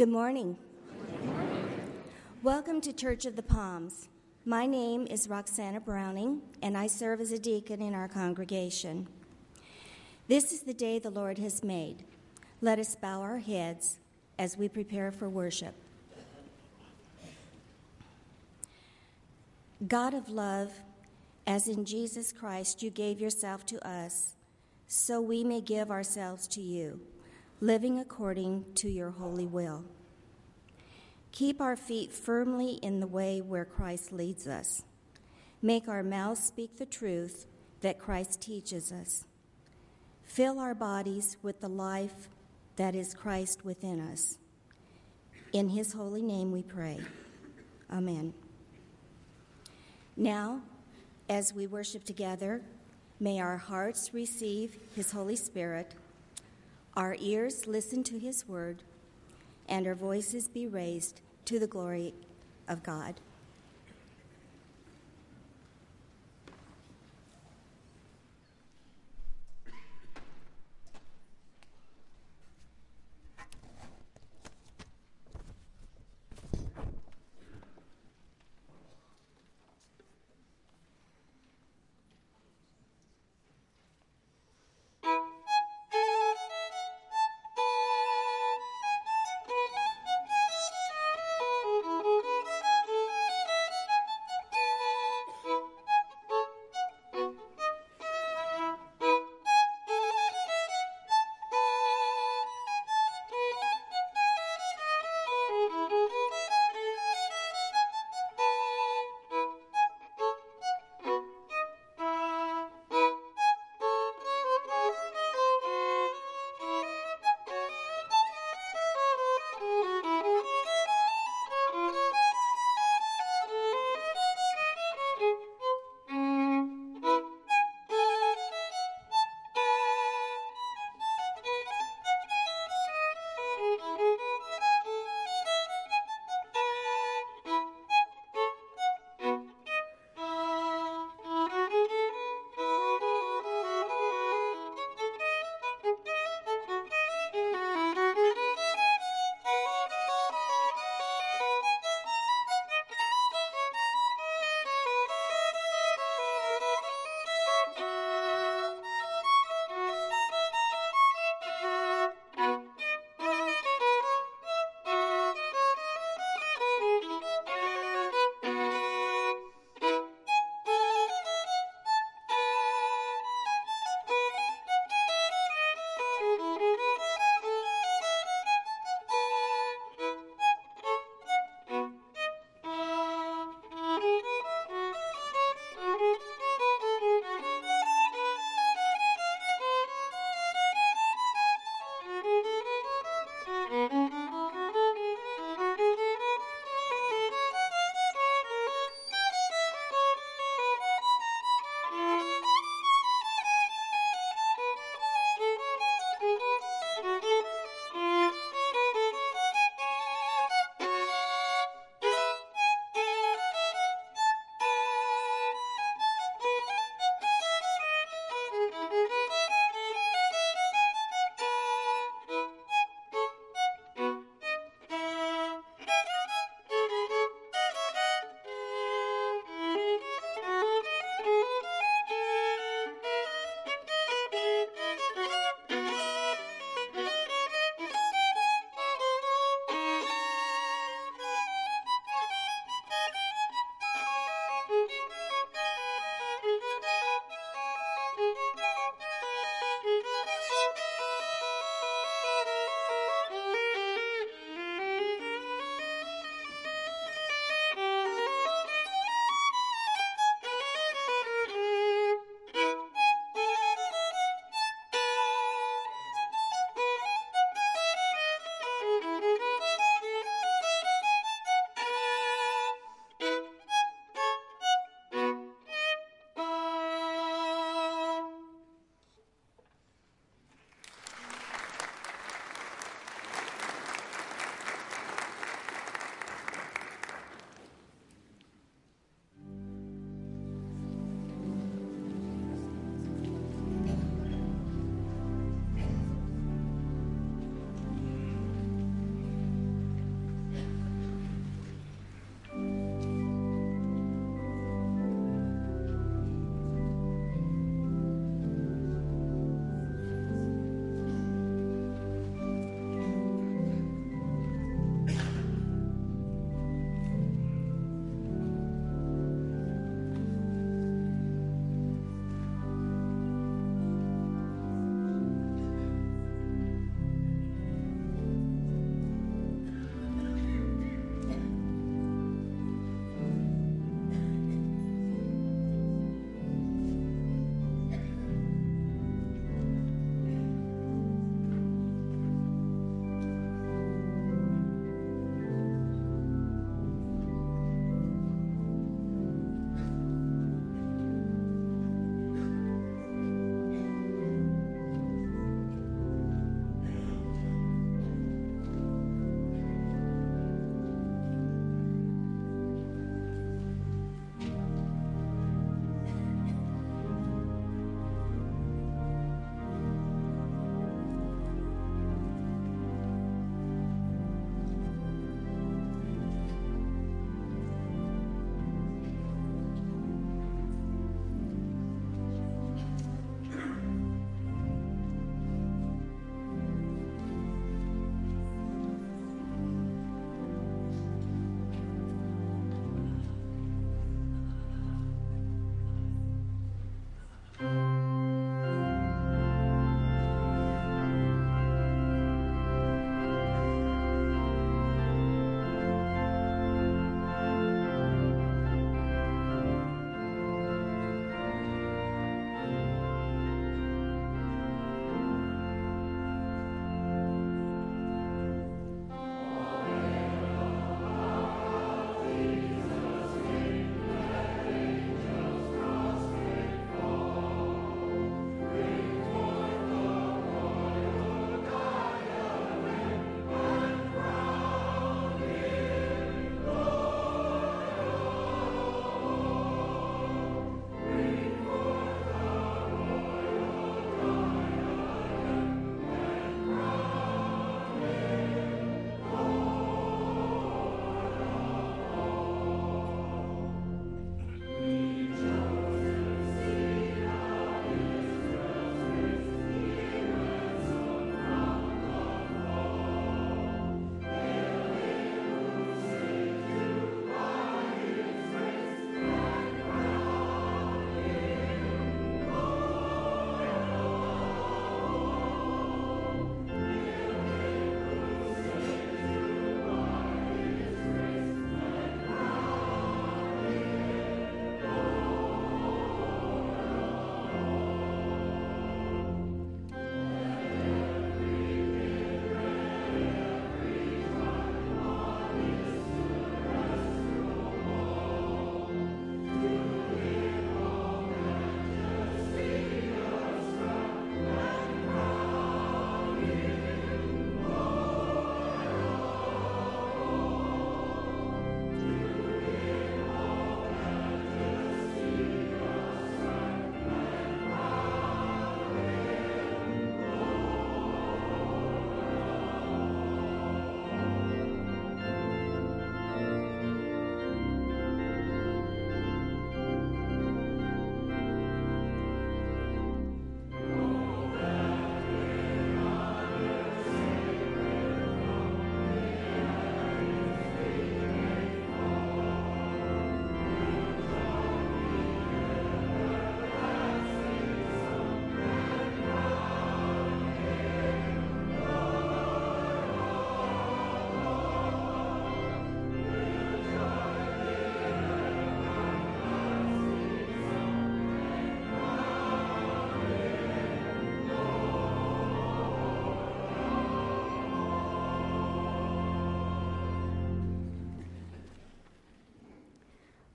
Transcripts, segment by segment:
Good morning. Welcome to Church of the Palms. My name is Roxana Browning, and I serve as a deacon in our congregation. This is the day the Lord has made. Let us bow our heads as we prepare for worship. God of love, as in Jesus Christ you gave yourself to us, so we may give ourselves to you, living according to your holy will. Keep our feet firmly in the way where Christ leads us. Make our mouths speak the truth that Christ teaches us. Fill our bodies with the life that is Christ within us. In his holy name we pray. Amen. Now, as we worship together, may our hearts receive his Holy Spirit, our ears listen to his word, and our voices be raised to the glory of God.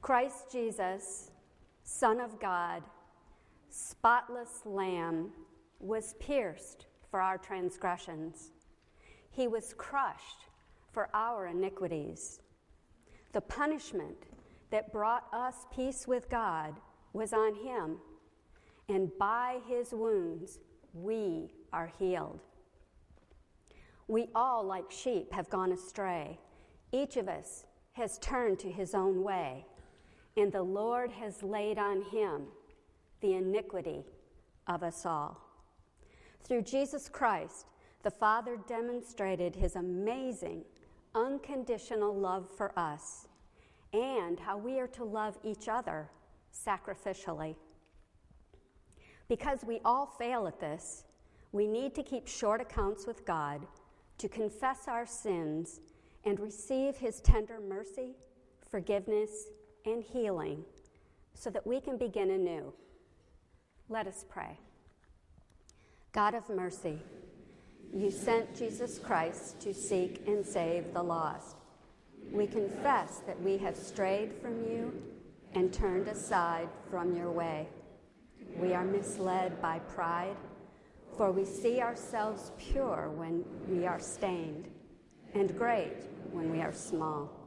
Christ Jesus, Son of God, spotless Lamb, was pierced for our transgressions. He was crushed for our iniquities. The punishment that brought us peace with God was on him, and by his wounds we are healed. We all, like sheep, have gone astray. Each of us has turned to his own way, and the Lord has laid on him the iniquity of us all. Through Jesus Christ, the Father demonstrated his amazing, unconditional love for us and how we are to love each other sacrificially. Because we all fail at this, we need to keep short accounts with God, to confess our sins, and receive His tender mercy, forgiveness, and healing so that we can begin anew. Let us pray. God of mercy, you sent Jesus Christ to seek and save the lost. We confess that we have strayed from you and turned aside from your way. We are misled by pride, for we see ourselves pure when we are stained, and great when we are small.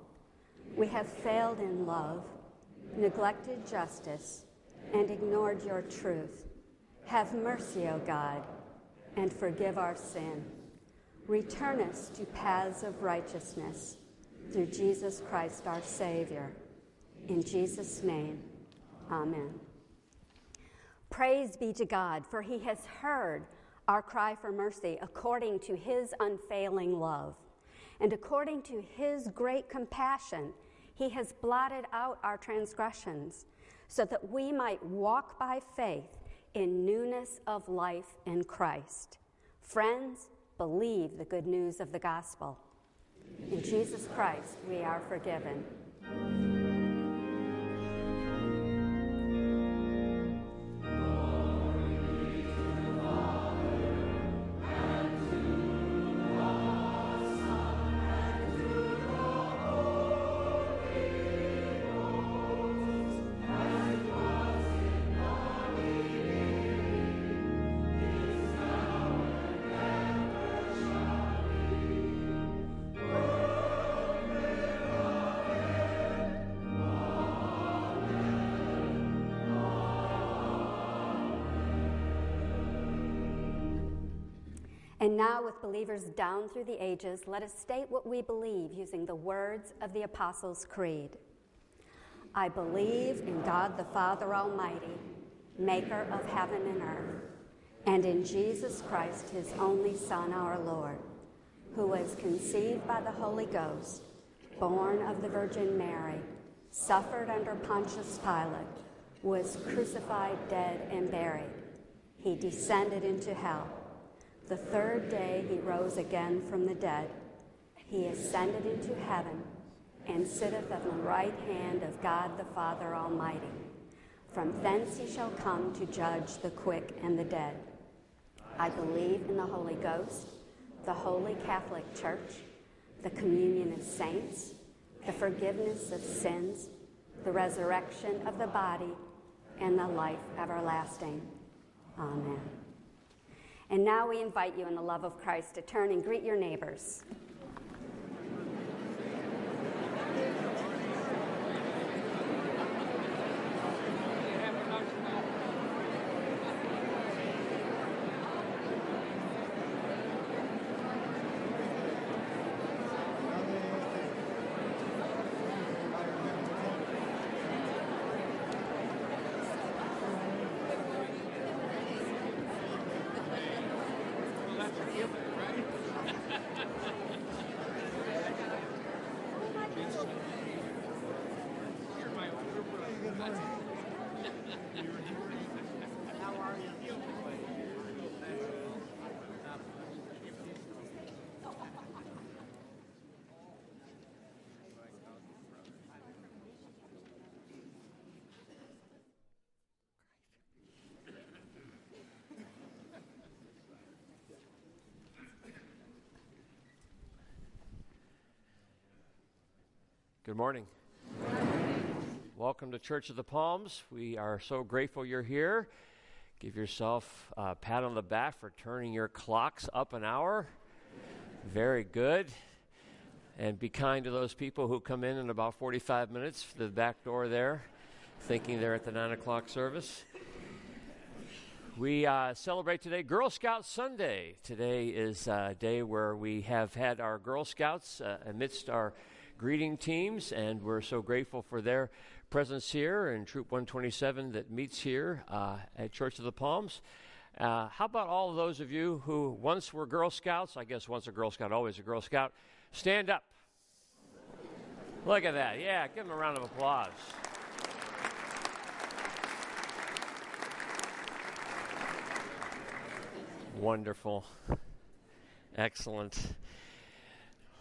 We have failed in love, neglected justice, and ignored your truth. Have mercy, O God, and forgive our sin. Return us to paths of righteousness through Jesus Christ our Savior. In Jesus' name, amen. Praise be to God, for he has heard our cry for mercy according to his unfailing love. And according to his great compassion, he has blotted out our transgressions, so that we might walk by faith in newness of life in Christ. Friends, believe the good news of the gospel. In Jesus Christ, we are forgiven. Now, with believers down through the ages, let us state what we believe using the words of the Apostles' Creed. I believe in God the Father Almighty, maker of heaven and earth, and in Jesus Christ, his only Son, our Lord, who was conceived by the Holy Ghost, born of the Virgin Mary, suffered under Pontius Pilate, was crucified, dead, and buried. He descended into hell. The third day he rose again from the dead. He ascended into heaven and sitteth at the right hand of God the Father Almighty. From thence he shall come to judge the quick and the dead. I believe in the Holy Ghost, the holy Catholic Church, the communion of saints, the forgiveness of sins, the resurrection of the body, and the life everlasting. Amen. And now we invite you in the love of Christ to turn and greet your neighbors. Good morning. Welcome to Church of the Palms. We are so grateful you're here. Give yourself a pat on the back for turning your clocks up an hour. Very good. And be kind to those people who come in in about 45 minutes the back door there, thinking they're at the 9 o'clock service. We uh, celebrate today Girl Scout Sunday. Today is a day where we have had our Girl Scouts uh, amidst our greeting teams, and we're so grateful for their presence here and Troop 127 that meets here uh, at Church of the Palms. Uh, how about all of those of you who once were Girl Scouts? I guess once a Girl Scout, always a Girl Scout. Stand up. Look at that. Yeah, give them a round of applause. Wonderful. Excellent.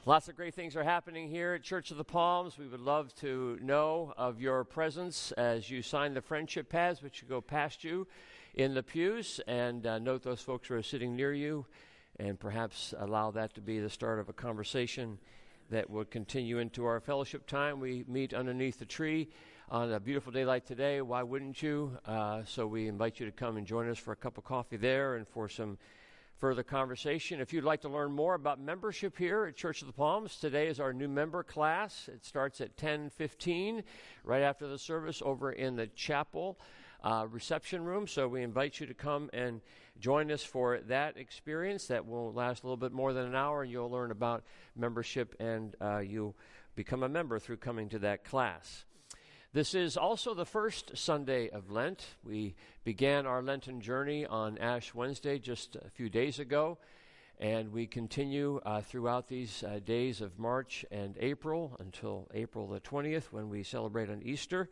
Lots of great things are happening here at Church of the Palms. We would love to know of your presence as you sign the friendship pads, which go past you in the pews, and uh, note those folks who are sitting near you, and perhaps allow that to be the start of a conversation that would continue into our fellowship time. We meet underneath the tree on a beautiful day like today. Why wouldn't you? Uh, so we invite you to come and join us for a cup of coffee there and for some further conversation. If you'd like to learn more about membership here at Church of the Palms, today is our new member class. It starts at 10:15, right after the service, over in the chapel uh, reception room. So we invite you to come and join us for that experience. That will last a little bit more than an hour, and you'll learn about membership, and uh, you'll become a member through coming to that class. This is also the first Sunday of Lent. We began our Lenten journey on Ash Wednesday just a few days ago, and we continue uh, throughout these uh, days of March and April until April the 20th when we celebrate on Easter.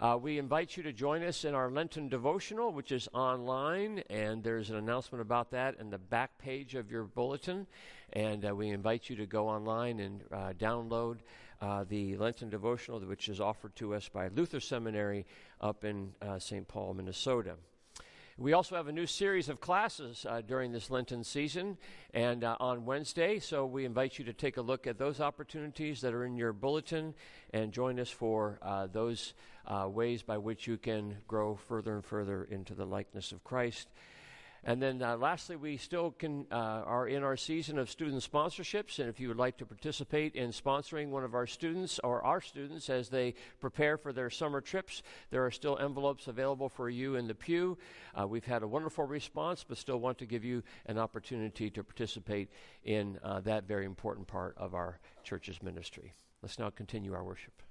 Uh, we invite you to join us in our Lenten devotional, which is online, and there's an announcement about that in the back page of your bulletin. And uh, we invite you to go online and uh, download uh, the Lenten devotional, which is offered to us by Luther Seminary up in uh, St. Paul, Minnesota. We also have a new series of classes uh, during this Lenten season and uh, on Wednesday, so we invite you to take a look at those opportunities that are in your bulletin and join us for uh, those uh, ways by which you can grow further and further into the likeness of Christ and then uh, lastly, we still can, uh, are in our season of student sponsorships. And if you would like to participate in sponsoring one of our students or our students as they prepare for their summer trips, there are still envelopes available for you in the pew. Uh, we've had a wonderful response, but still want to give you an opportunity to participate in uh, that very important part of our church's ministry. Let's now continue our worship.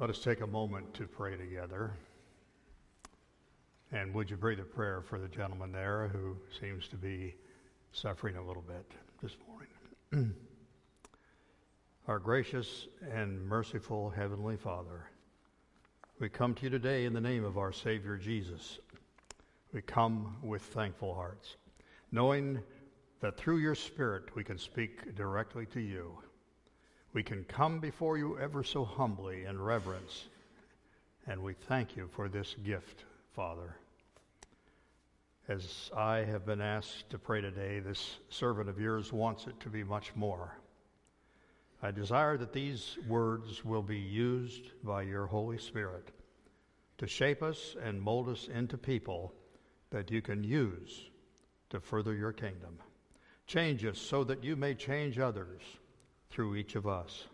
Let us take a moment to pray together. And would you pray a prayer for the gentleman there who seems to be suffering a little bit this morning? Our gracious and merciful Heavenly Father, we come to you today in the name of our Savior Jesus. We come with thankful hearts, knowing that through your Spirit we can speak directly to you we can come before you ever so humbly in reverence. And we thank you for this gift, Father. As I have been asked to pray today, this servant of yours wants it to be much more. I desire that these words will be used by your Holy Spirit to shape us and mold us into people that you can use to further your kingdom. Change us so that you may change others through each of us.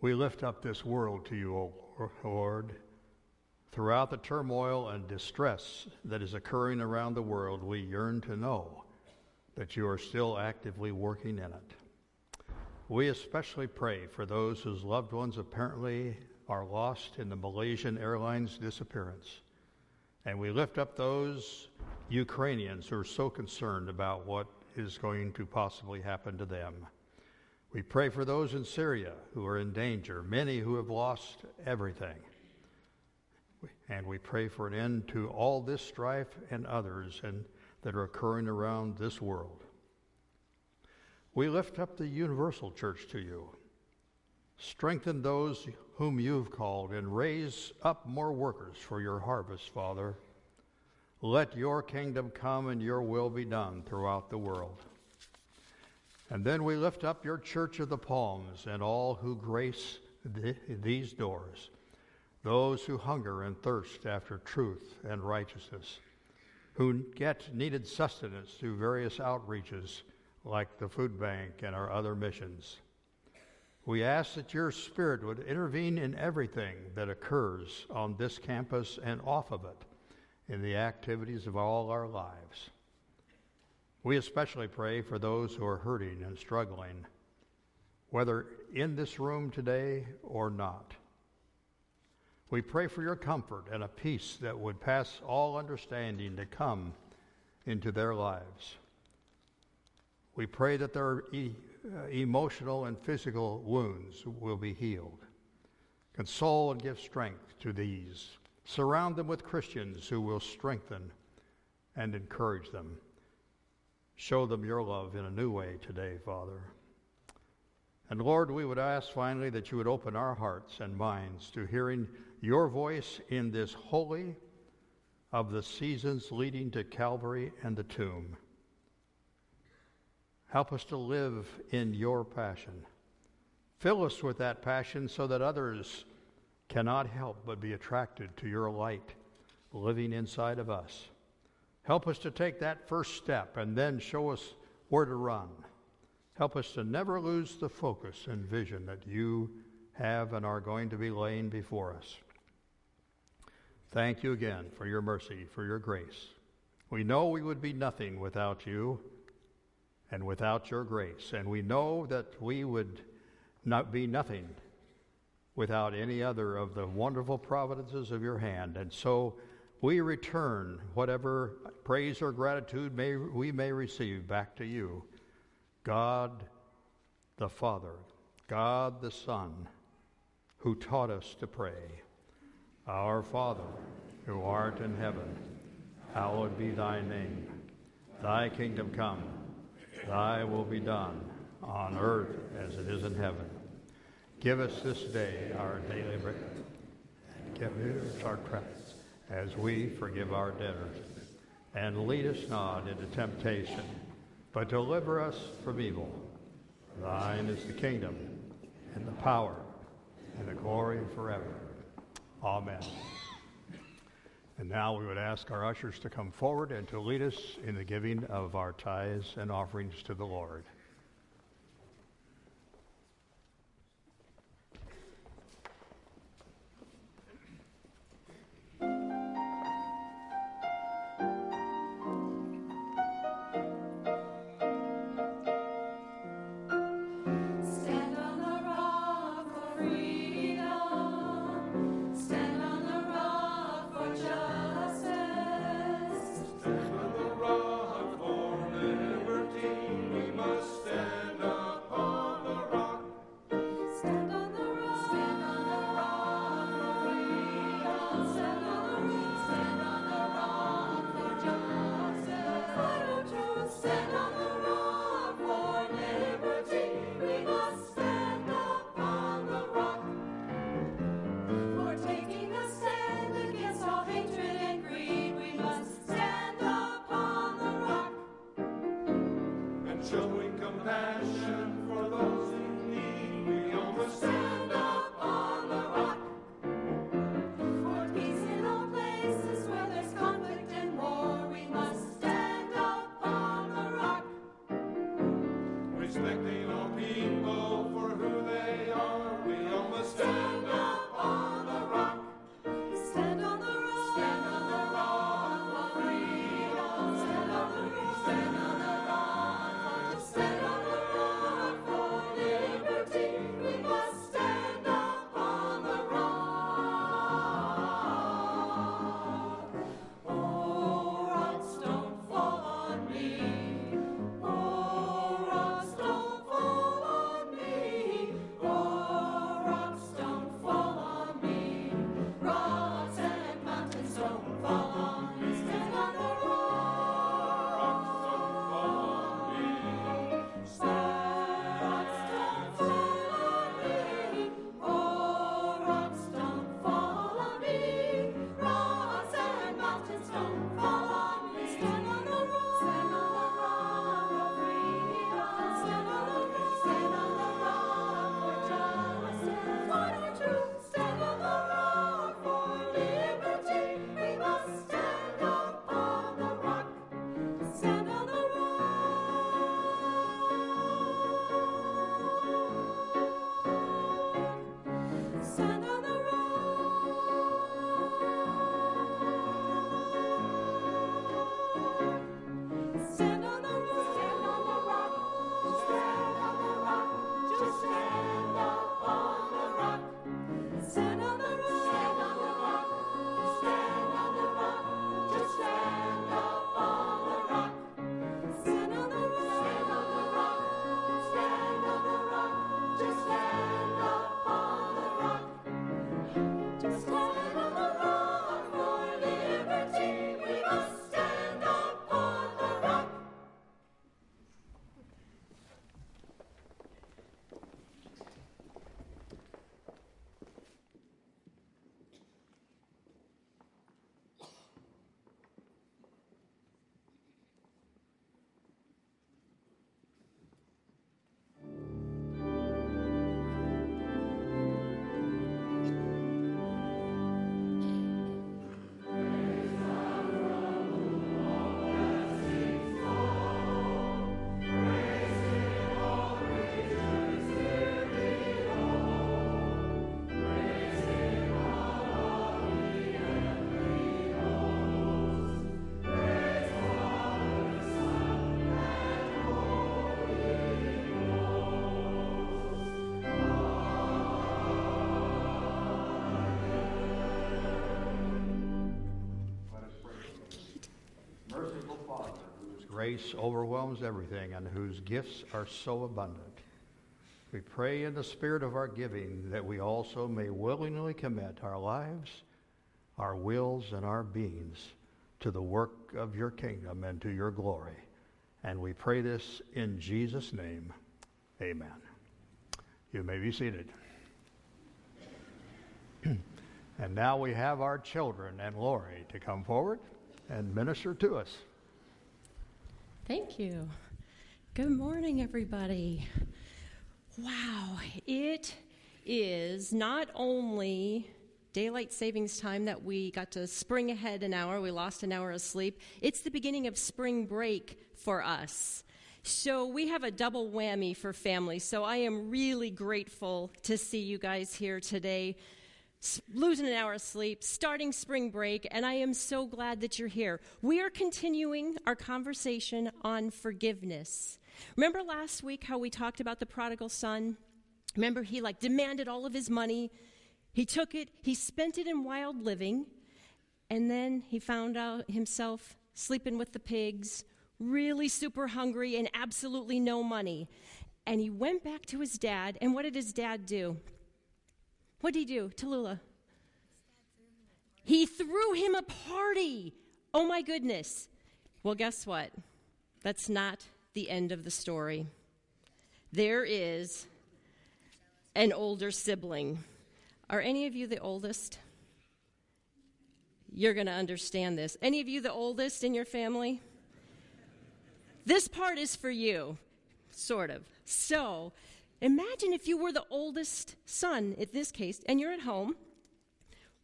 We lift up this world to you, O Lord. Throughout the turmoil and distress that is occurring around the world, we yearn to know that you are still actively working in it. We especially pray for those whose loved ones apparently are lost in the Malaysian Airlines disappearance. And we lift up those Ukrainians who are so concerned about what is going to possibly happen to them. We pray for those in Syria who are in danger, many who have lost everything. And we pray for an end to all this strife and others and that are occurring around this world. We lift up the universal church to you. Strengthen those whom you've called and raise up more workers for your harvest, Father. Let your kingdom come and your will be done throughout the world. And then we lift up your church of the palms and all who grace the, these doors, those who hunger and thirst after truth and righteousness, who get needed sustenance through various outreaches like the food bank and our other missions. We ask that your Spirit would intervene in everything that occurs on this campus and off of it in the activities of all our lives. We especially pray for those who are hurting and struggling, whether in this room today or not. We pray for your comfort and a peace that would pass all understanding to come into their lives. We pray that their e- uh, emotional and physical wounds will be healed. Console and give strength to these Surround them with Christians who will strengthen and encourage them. Show them your love in a new way today, Father. And Lord, we would ask finally that you would open our hearts and minds to hearing your voice in this holy of the seasons leading to Calvary and the tomb. Help us to live in your passion. Fill us with that passion so that others cannot help but be attracted to your light living inside of us. Help us to take that first step and then show us where to run. Help us to never lose the focus and vision that you have and are going to be laying before us. Thank you again for your mercy, for your grace. We know we would be nothing without you and without your grace, and we know that we would not be nothing without any other of the wonderful providences of your hand. And so we return whatever praise or gratitude may, we may receive back to you. God the Father, God the Son, who taught us to pray. Our Father, who art in heaven, hallowed be thy name. Thy kingdom come, thy will be done, on earth as it is in heaven. Give us this day our daily bread. And give us our trespasses, as we forgive our debtors. And lead us not into temptation, but deliver us from evil. Thine is the kingdom, and the power, and the glory forever. Amen. And now we would ask our ushers to come forward and to lead us in the giving of our tithes and offerings to the Lord. Grace overwhelms everything and whose gifts are so abundant. We pray in the spirit of our giving that we also may willingly commit our lives, our wills, and our beings to the work of your kingdom and to your glory. And we pray this in Jesus' name. Amen. You may be seated. and now we have our children and Lori to come forward and minister to us. Thank you. Good morning, everybody. Wow, it is not only daylight savings time that we got to spring ahead an hour, we lost an hour of sleep. It's the beginning of spring break for us. So we have a double whammy for families. So I am really grateful to see you guys here today losing an hour of sleep, starting spring break, and I am so glad that you're here. We are continuing our conversation on forgiveness. Remember last week how we talked about the prodigal son? Remember, he like demanded all of his money. He took it, he spent it in wild living, and then he found out himself sleeping with the pigs, really super hungry, and absolutely no money. And he went back to his dad, and what did his dad do? What did he do, Tallulah? He threw him a party. Oh my goodness. Well, guess what? That's not the end of the story. There is an older sibling. Are any of you the oldest? You're going to understand this. Any of you the oldest in your family? This part is for you, sort of. So, Imagine if you were the oldest son, in this case, and you're at home,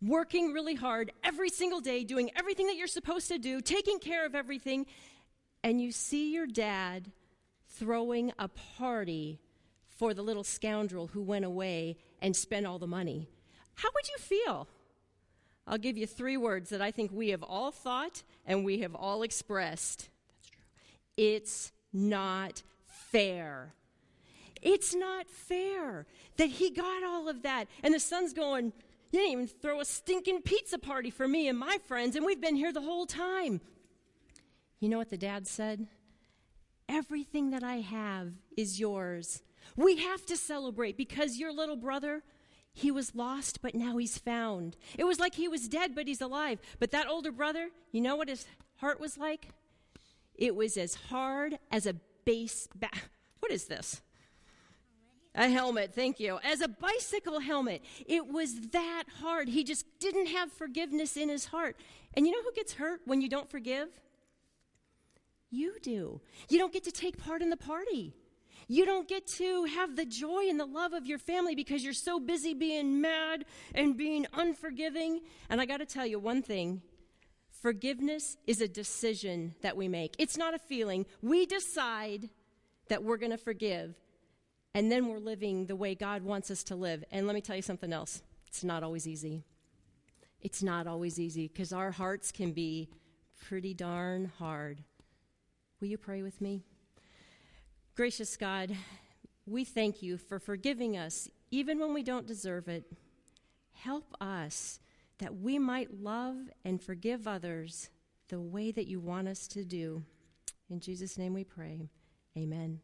working really hard every single day, doing everything that you're supposed to do, taking care of everything, and you see your dad throwing a party for the little scoundrel who went away and spent all the money, how would you feel? I'll give you three words that I think we have all thought and we have all expressed. That's true. It's not fair. It's not fair that he got all of that. And the son's going, You didn't even throw a stinking pizza party for me and my friends, and we've been here the whole time. You know what the dad said? Everything that I have is yours. We have to celebrate because your little brother, he was lost, but now he's found. It was like he was dead, but he's alive. But that older brother, you know what his heart was like? It was as hard as a base. Ba- what is this? A helmet, thank you. As a bicycle helmet. It was that hard. He just didn't have forgiveness in his heart. And you know who gets hurt when you don't forgive? You do. You don't get to take part in the party. You don't get to have the joy and the love of your family because you're so busy being mad and being unforgiving. And I got to tell you one thing forgiveness is a decision that we make, it's not a feeling. We decide that we're going to forgive, and then we're living the way God wants us to live. And let me tell you something else it's not always easy. It's not always easy because our hearts can be pretty darn hard. Will you pray with me? Gracious God, we thank you for forgiving us even when we don't deserve it. Help us that we might love and forgive others the way that you want us to do. In Jesus' name we pray. Amen.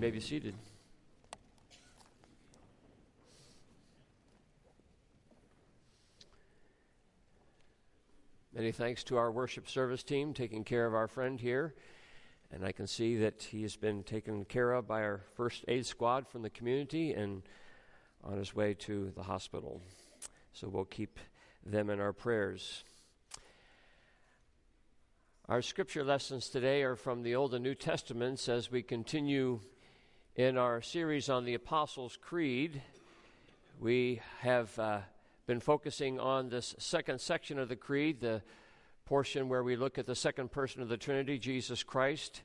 You may be seated. Many thanks to our worship service team taking care of our friend here. And I can see that he has been taken care of by our first aid squad from the community and on his way to the hospital. So we'll keep them in our prayers. Our scripture lessons today are from the Old and New Testaments as we continue in our series on the Apostles' Creed, we have uh, been focusing on this second section of the Creed, the portion where we look at the second person of the Trinity, Jesus Christ.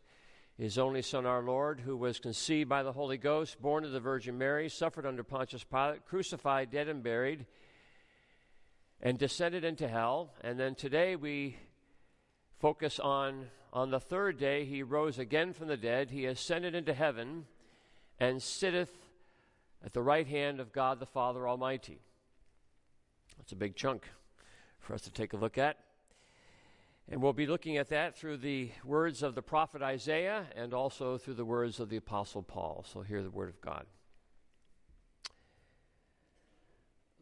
his only Son, our Lord, who was conceived by the Holy Ghost, born of the Virgin Mary, suffered under Pontius Pilate, crucified, dead, and buried, and descended into hell. And then today we focus on on the third day he rose again from the dead, he ascended into heaven, and sitteth at the right hand of God the Father Almighty. That's a big chunk for us to take a look at. And we'll be looking at that through the words of the prophet Isaiah and also through the words of the apostle Paul. So hear the word of God.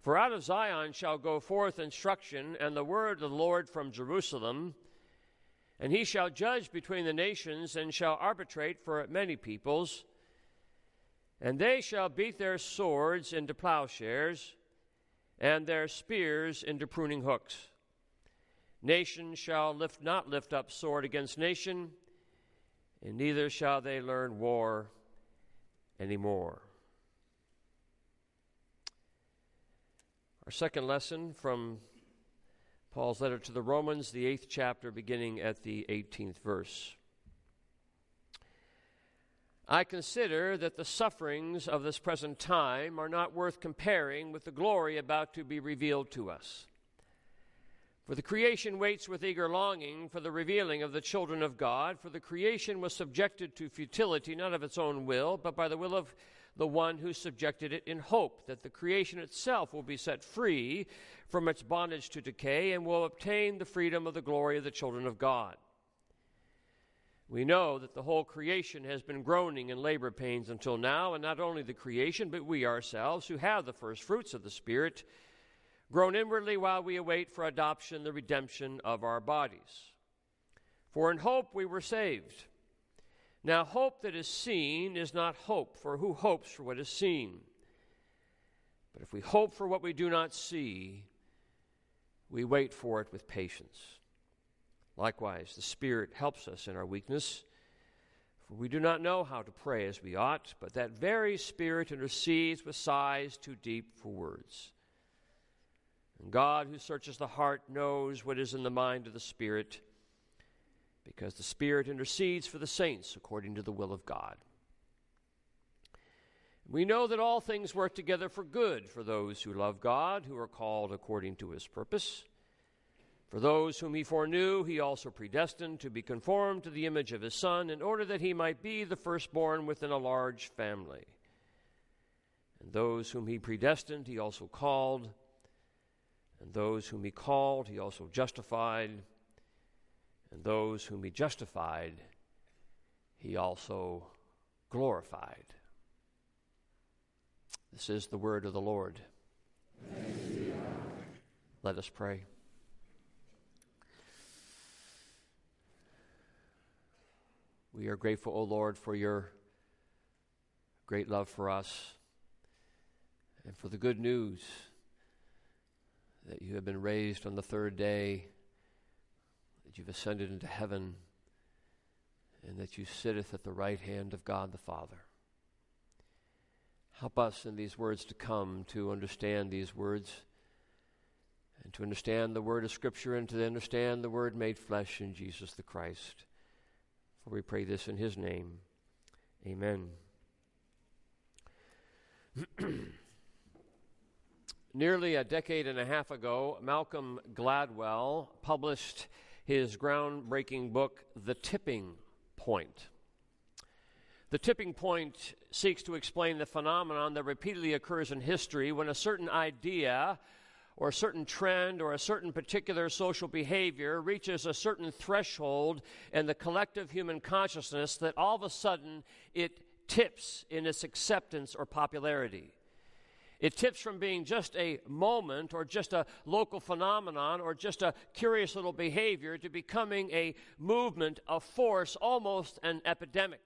For out of Zion shall go forth instruction, and the word of the Lord from Jerusalem. And he shall judge between the nations, and shall arbitrate for many peoples. And they shall beat their swords into plowshares, and their spears into pruning hooks. Nation shall lift not lift up sword against nation, and neither shall they learn war any Our second lesson from Paul's letter to the Romans, the eighth chapter, beginning at the 18th verse. I consider that the sufferings of this present time are not worth comparing with the glory about to be revealed to us. For the creation waits with eager longing for the revealing of the children of God. For the creation was subjected to futility, not of its own will, but by the will of the one who subjected it in hope that the creation itself will be set free from its bondage to decay and will obtain the freedom of the glory of the children of God. We know that the whole creation has been groaning in labor pains until now, and not only the creation, but we ourselves, who have the first fruits of the Spirit groan inwardly while we await for adoption, the redemption of our bodies. For in hope we were saved. Now, hope that is seen is not hope, for who hopes for what is seen? But if we hope for what we do not see, we wait for it with patience. Likewise, the Spirit helps us in our weakness. For we do not know how to pray as we ought, but that very Spirit intercedes with sighs too deep for words. And God, who searches the heart, knows what is in the mind of the Spirit, because the Spirit intercedes for the saints according to the will of God. We know that all things work together for good for those who love God, who are called according to his purpose. For those whom he foreknew, he also predestined to be conformed to the image of his Son, in order that he might be the firstborn within a large family. And those whom he predestined, he also called. And those whom he called, he also justified. And those whom he justified, he also glorified. This is the word of the Lord. Let us pray. We are grateful, O Lord, for your great love for us and for the good news that you have been raised on the third day, that you've ascended into heaven, and that you sitteth at the right hand of God the Father. Help us in these words to come to understand these words and to understand the word of Scripture and to understand the word made flesh in Jesus the Christ. For we pray this in his name. Amen. Nearly a decade and a half ago, Malcolm Gladwell published his groundbreaking book, The Tipping Point. The tipping point seeks to explain the phenomenon that repeatedly occurs in history when a certain idea or a certain trend or a certain particular social behavior reaches a certain threshold in the collective human consciousness that all of a sudden it tips in its acceptance or popularity. It tips from being just a moment or just a local phenomenon or just a curious little behavior to becoming a movement, a force, almost an epidemic.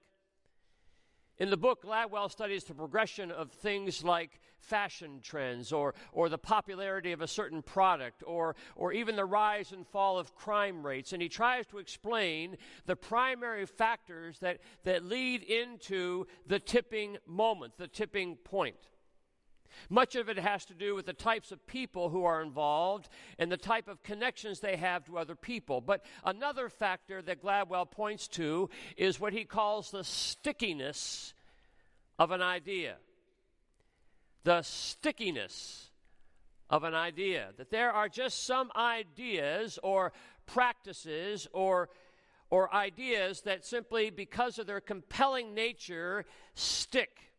In the book, Gladwell studies the progression of things like fashion trends or, or the popularity of a certain product or, or even the rise and fall of crime rates. And he tries to explain the primary factors that, that lead into the tipping moment, the tipping point. Much of it has to do with the types of people who are involved and the type of connections they have to other people. But another factor that Gladwell points to is what he calls the stickiness of an idea. The stickiness of an idea. That there are just some ideas or practices or or ideas that simply because of their compelling nature stick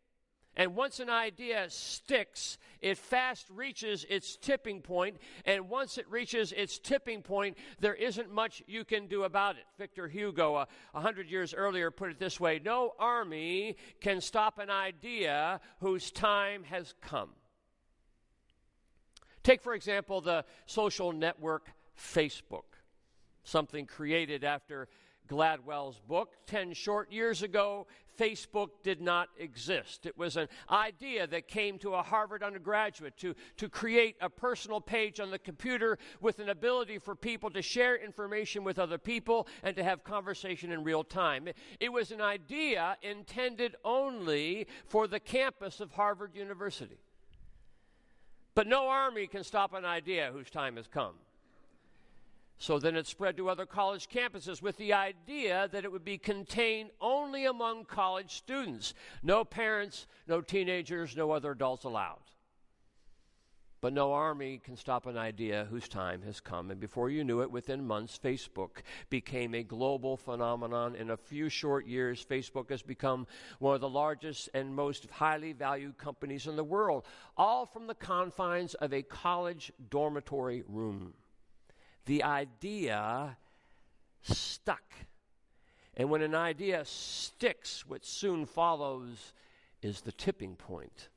and once an idea sticks, it fast reaches its tipping point, and once it reaches its tipping point, there isn't much you can do about it. Victor Hugo, a uh, hundred years earlier, put it this way No army can stop an idea whose time has come. Take, for example, the social network Facebook, something created after Gladwell's book. Ten short years ago, Facebook did not exist. It was an idea that came to a Harvard undergraduate to, to create a personal page on the computer with an ability for people to share information with other people and to have conversation in real time. It was an idea intended only for the campus of Harvard University. But no army can stop an idea whose time has come. So then it spread to other college campuses with the idea that it would be contained only among college students. No parents, no teenagers, no other adults allowed. But no army can stop an idea whose time has come. And before you knew it, within months, Facebook became a global phenomenon. In a few short years, Facebook has become one of the largest and most highly valued companies in the world, all from the confines of a college dormitory room the idea stuck. And when an idea sticks, what soon follows is the tipping point.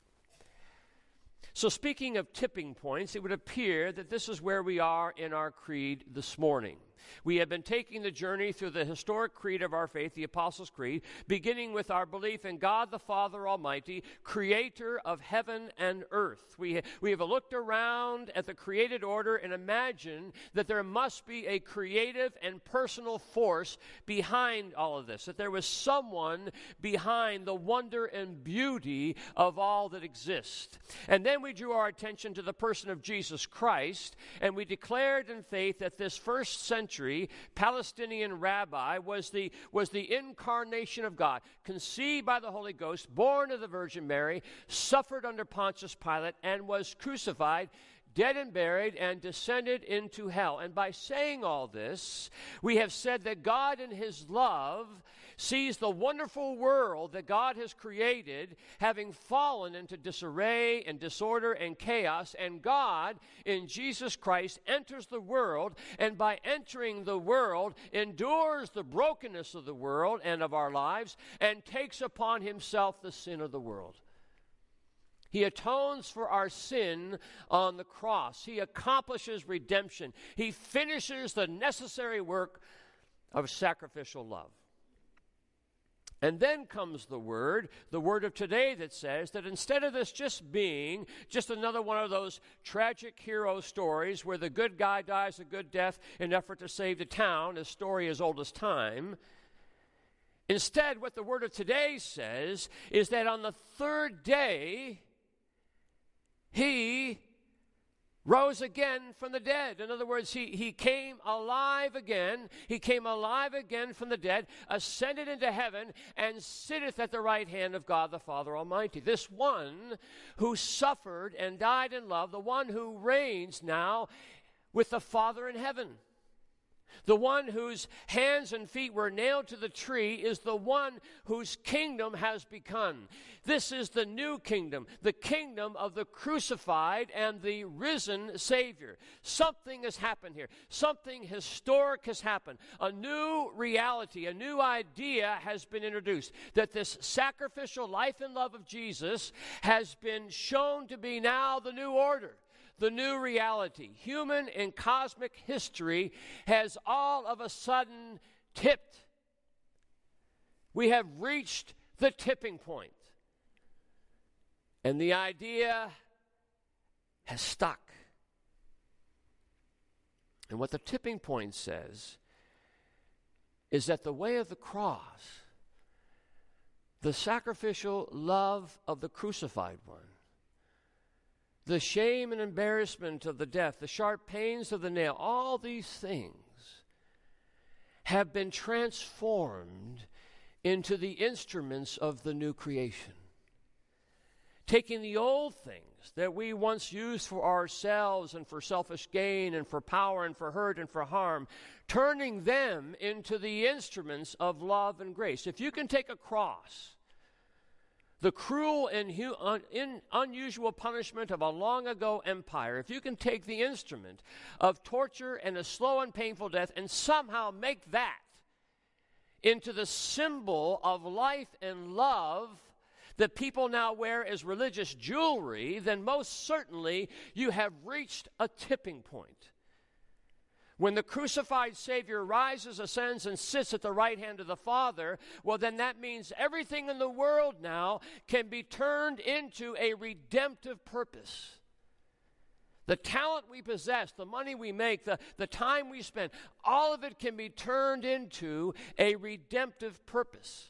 So, speaking of tipping points, it would appear that this is where we are in our creed this morning. We have been taking the journey through the historic creed of our faith, the Apostles' Creed, beginning with our belief in God the Father Almighty, creator of heaven and earth. We, we have looked around at the created order and imagined that there must be a creative and personal force behind all of this, that there was someone behind the wonder and beauty of all that exists. And then we drew our attention to the person of Jesus Christ, and we declared in faith that this first century century Palestinian rabbi was the, was the incarnation of God, conceived by the Holy Ghost, born of the Virgin Mary, suffered under Pontius Pilate, and was crucified dead and buried, and descended into hell. And by saying all this, we have said that God, in His love, sees the wonderful world that God has created having fallen into disarray and disorder and chaos, and God, in Jesus Christ, enters the world, and by entering the world, endures the brokenness of the world and of our lives, and takes upon Himself the sin of the world. He atones for our sin on the cross. He accomplishes redemption. He finishes the necessary work of sacrificial love. And then comes the word, the word of today that says that instead of this just being just another one of those tragic hero stories where the good guy dies a good death in effort to save the town, a story as old as time, instead what the word of today says is that on the third day, he rose again from the dead. In other words, he, he came alive again. He came alive again from the dead, ascended into heaven, and sitteth at the right hand of God the Father Almighty. This one who suffered and died in love, the one who reigns now with the Father in heaven. The one whose hands and feet were nailed to the tree is the one whose kingdom has begun. This is the new kingdom, the kingdom of the crucified and the risen Savior. Something has happened here. Something historic has happened. A new reality, a new idea has been introduced that this sacrificial life and love of Jesus has been shown to be now the new order the new reality. Human and cosmic history has all of a sudden tipped. We have reached the tipping point. And the idea has stuck. And what the tipping point says is that the way of the cross, the sacrificial love of the crucified one, the shame and embarrassment of the death, the sharp pains of the nail, all these things have been transformed into the instruments of the new creation. Taking the old things that we once used for ourselves and for selfish gain and for power and for hurt and for harm, turning them into the instruments of love and grace. If you can take a cross, the cruel and hu- un- in, unusual punishment of a long ago empire, if you can take the instrument of torture and a slow and painful death and somehow make that into the symbol of life and love that people now wear as religious jewelry, then most certainly you have reached a tipping point. When the crucified Savior rises, ascends, and sits at the right hand of the Father, well, then that means everything in the world now can be turned into a redemptive purpose. The talent we possess, the money we make, the, the time we spend, all of it can be turned into a redemptive purpose.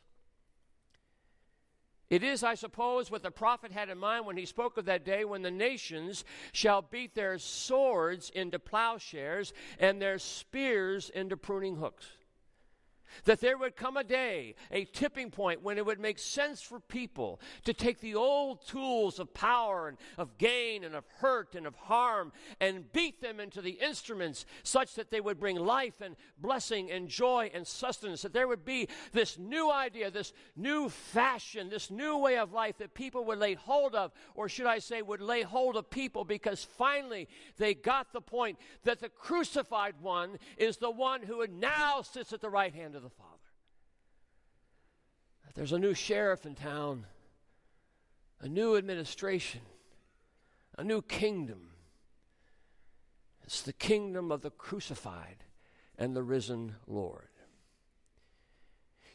It is, I suppose, what the prophet had in mind when he spoke of that day when the nations shall beat their swords into plowshares and their spears into pruning hooks. That there would come a day, a tipping point, when it would make sense for people to take the old tools of power and of gain and of hurt and of harm and beat them into the instruments such that they would bring life and blessing and joy and sustenance. That there would be this new idea, this new fashion, this new way of life that people would lay hold of, or should I say, would lay hold of people because finally they got the point that the crucified one is the one who now sits at the right hand of the Father. There's a new sheriff in town, a new administration, a new kingdom. It's the kingdom of the crucified and the risen Lord.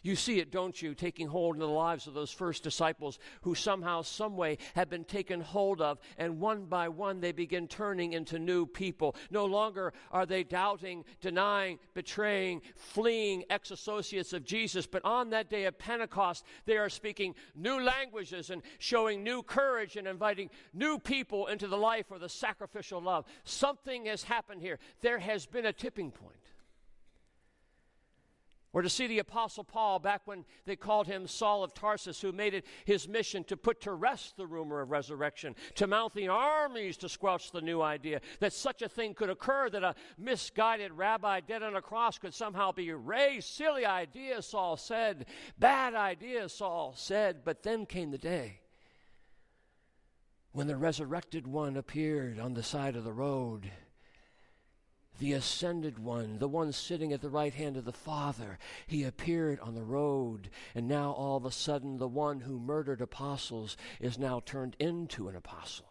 You see it, don't you, taking hold in the lives of those first disciples who somehow, someway have been taken hold of, and one by one they begin turning into new people. No longer are they doubting, denying, betraying, fleeing ex associates of Jesus, but on that day of Pentecost, they are speaking new languages and showing new courage and inviting new people into the life or the sacrificial love. Something has happened here. There has been a tipping point. Or to see the Apostle Paul back when they called him Saul of Tarsus, who made it his mission to put to rest the rumor of resurrection, to mount the armies to squelch the new idea that such a thing could occur, that a misguided rabbi dead on a cross could somehow be raised. Silly idea, Saul said. Bad idea, Saul said. But then came the day when the resurrected one appeared on the side of the road the ascended one, the one sitting at the right hand of the Father. He appeared on the road, and now all of a sudden, the one who murdered apostles is now turned into an apostle.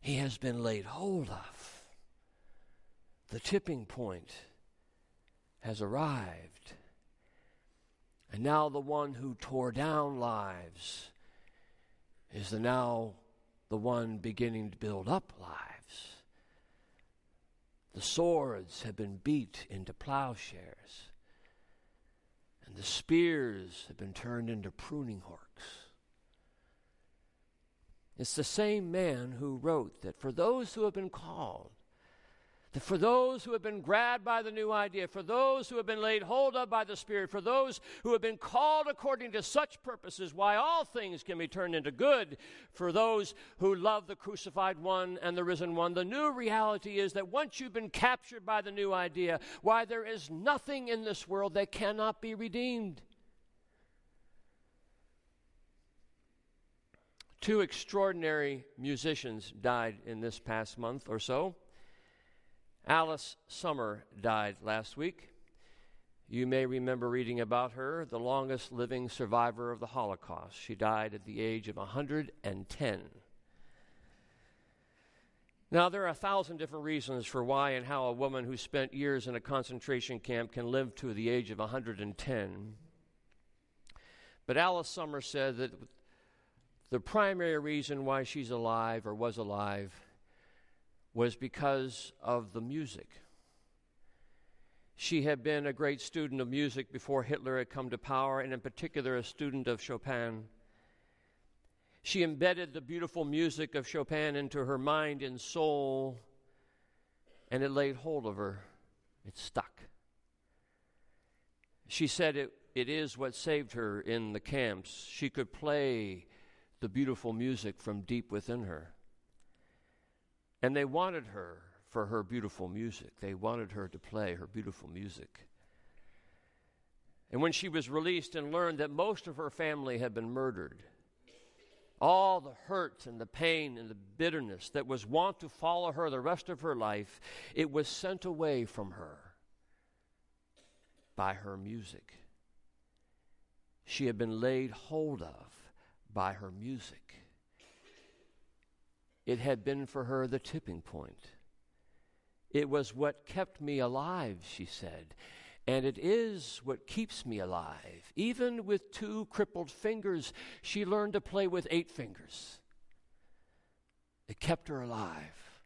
He has been laid hold of. The tipping point has arrived. And now the one who tore down lives is the now the one beginning to build up lives. The swords have been beat into plowshares, and the spears have been turned into pruning hooks. It's the same man who wrote that for those who have been called, for those who have been grabbed by the new idea, for those who have been laid hold of by the Spirit, for those who have been called according to such purposes, why all things can be turned into good, for those who love the crucified one and the risen one, the new reality is that once you've been captured by the new idea, why there is nothing in this world that cannot be redeemed. Two extraordinary musicians died in this past month or so. Alice Sommer died last week. You may remember reading about her, the longest living survivor of the Holocaust. She died at the age of 110. Now, there are a thousand different reasons for why and how a woman who spent years in a concentration camp can live to the age of 110. But Alice Sommers said that the primary reason why she's alive or was alive was because of the music. She had been a great student of music before Hitler had come to power, and in particular, a student of Chopin. She embedded the beautiful music of Chopin into her mind and soul, and it laid hold of her. It stuck. She said it, it is what saved her in the camps. She could play the beautiful music from deep within her. And they wanted her for her beautiful music. They wanted her to play her beautiful music. And when she was released and learned that most of her family had been murdered, all the hurt and the pain and the bitterness that was wont to follow her the rest of her life, it was sent away from her by her music. She had been laid hold of by her music. It had been for her the tipping point. It was what kept me alive, she said. And it is what keeps me alive. Even with two crippled fingers, she learned to play with eight fingers. It kept her alive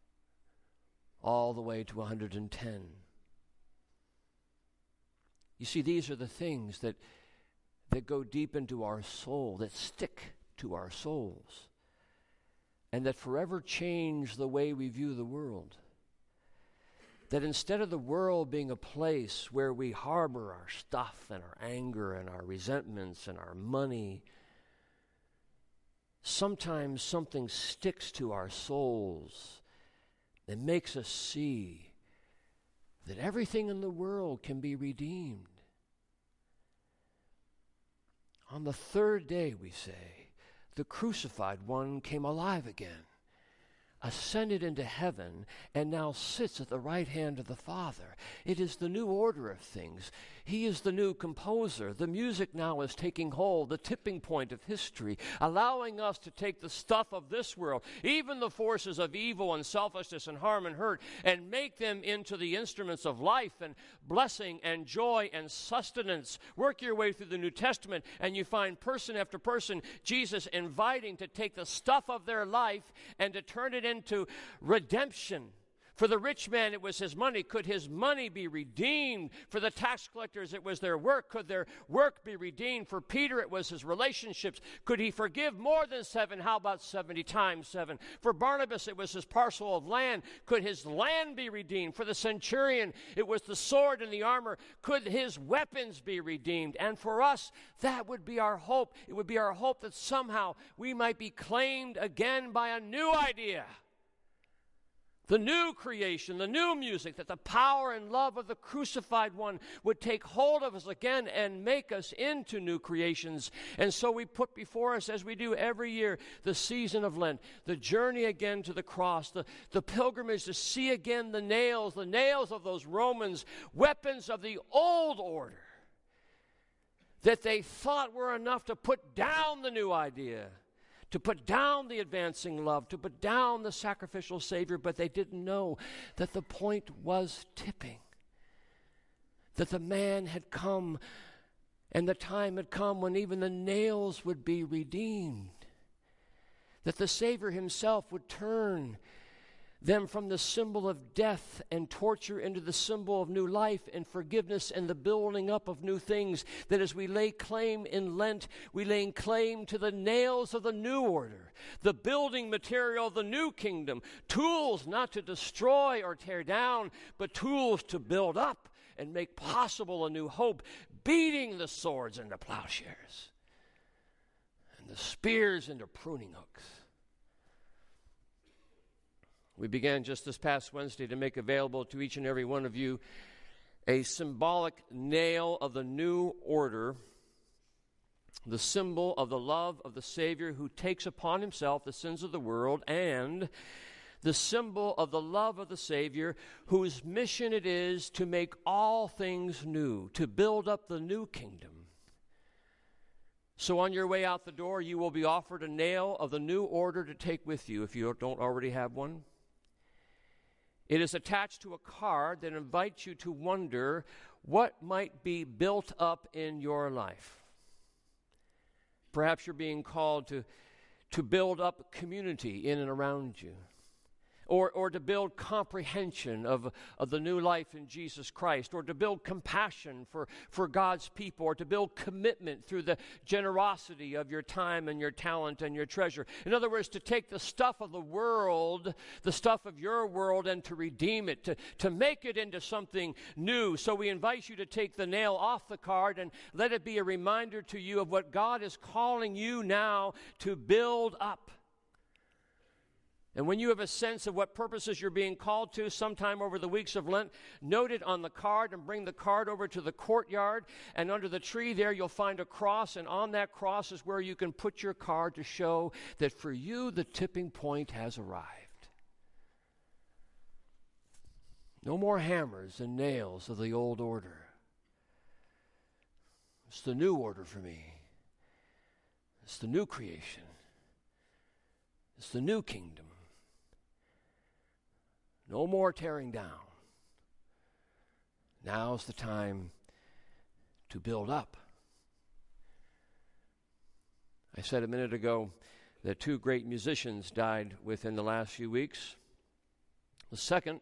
all the way to 110. You see, these are the things that, that go deep into our soul, that stick to our souls, and that forever change the way we view the world that instead of the world being a place where we harbor our stuff and our anger and our resentments and our money, sometimes something sticks to our souls that makes us see that everything in the world can be redeemed. On the third day, we say, the crucified one came alive again ascended into heaven and now sits at the right hand of the Father. It is the new order of things. He is the new composer. The music now is taking hold, the tipping point of history, allowing us to take the stuff of this world, even the forces of evil and selfishness and harm and hurt, and make them into the instruments of life and blessing and joy and sustenance. Work your way through the New Testament, and you find person after person Jesus inviting to take the stuff of their life and to turn it into redemption for the rich man, it was his money. Could his money be redeemed? For the tax collectors, it was their work. Could their work be redeemed? For Peter, it was his relationships. Could he forgive more than seven? How about 70 times seven? For Barnabas, it was his parcel of land. Could his land be redeemed? For the centurion, it was the sword and the armor. Could his weapons be redeemed? And for us, that would be our hope. It would be our hope that somehow we might be claimed again by a new idea the new creation, the new music, that the power and love of the crucified one would take hold of us again and make us into new creations. And so we put before us, as we do every year, the season of Lent, the journey again to the cross, the, the pilgrimage to see again the nails, the nails of those Romans, weapons of the old order that they thought were enough to put down the new idea to put down the advancing love, to put down the sacrificial Savior, but they didn't know that the point was tipping. That the man had come and the time had come when even the nails would be redeemed. That the Savior himself would turn them from the symbol of death and torture into the symbol of new life and forgiveness and the building up of new things. That as we lay claim in Lent, we lay claim to the nails of the new order, the building material of the new kingdom, tools not to destroy or tear down, but tools to build up and make possible a new hope, beating the swords into plowshares and the spears into pruning hooks. We began just this past Wednesday to make available to each and every one of you a symbolic nail of the new order, the symbol of the love of the Savior who takes upon himself the sins of the world, and the symbol of the love of the Savior whose mission it is to make all things new, to build up the new kingdom. So, on your way out the door, you will be offered a nail of the new order to take with you if you don't already have one. It is attached to a card that invites you to wonder what might be built up in your life. Perhaps you're being called to, to build up community in and around you or, or to build comprehension of, of the new life in Jesus Christ, or to build compassion for, for God's people, or to build commitment through the generosity of your time and your talent and your treasure. In other words, to take the stuff of the world, the stuff of your world, and to redeem it, to, to make it into something new. So we invite you to take the nail off the card and let it be a reminder to you of what God is calling you now to build up. And when you have a sense of what purposes you're being called to sometime over the weeks of Lent, note it on the card and bring the card over to the courtyard. And under the tree there, you'll find a cross. And on that cross is where you can put your card to show that for you, the tipping point has arrived. No more hammers and nails of the old order. It's the new order for me. It's the new creation. It's the new kingdom. No more tearing down. Now's the time to build up. I said a minute ago that two great musicians died within the last few weeks. The second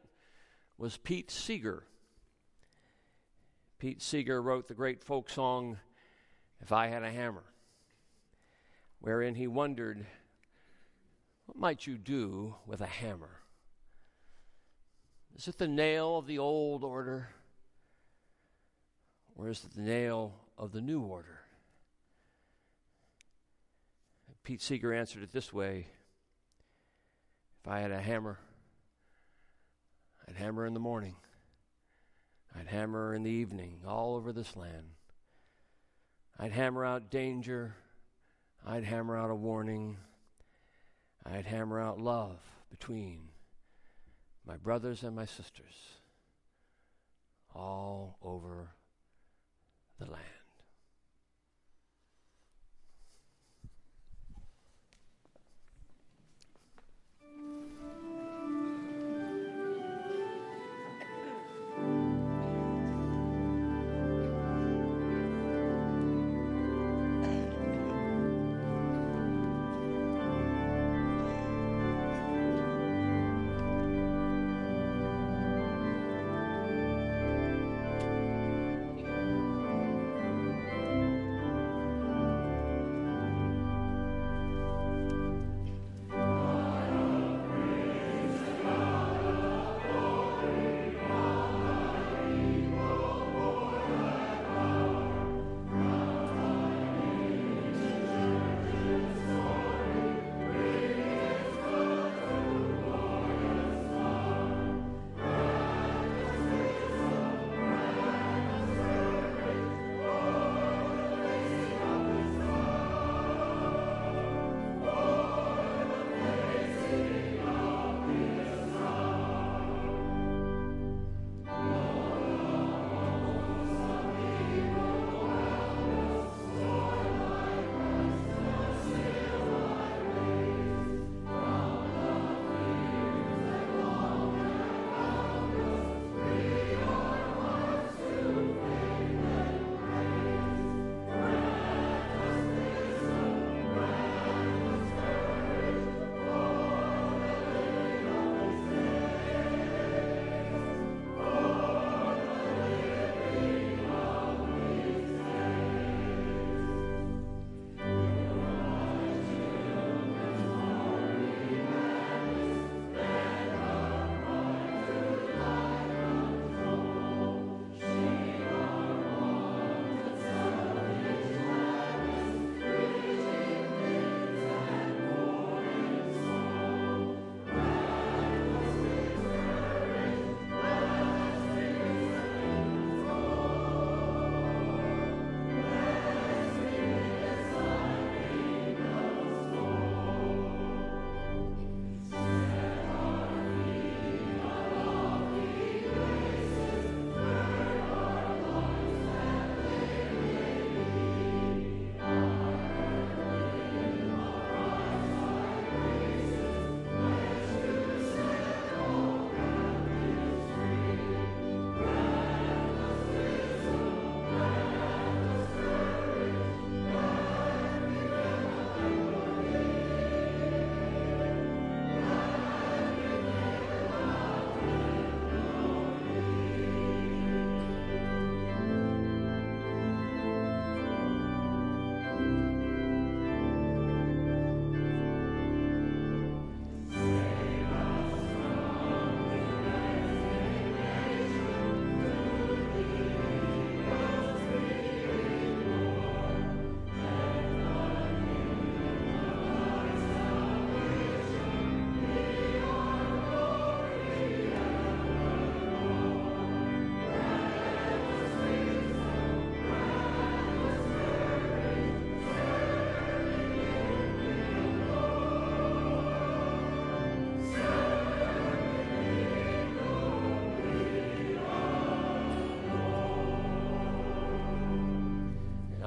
was Pete Seeger. Pete Seeger wrote the great folk song, If I Had a Hammer, wherein he wondered, What might you do with a hammer? Is it the nail of the old order? Or is it the nail of the new order? Pete Seeger answered it this way If I had a hammer, I'd hammer in the morning, I'd hammer in the evening, all over this land. I'd hammer out danger, I'd hammer out a warning, I'd hammer out love between my brothers and my sisters all over the land.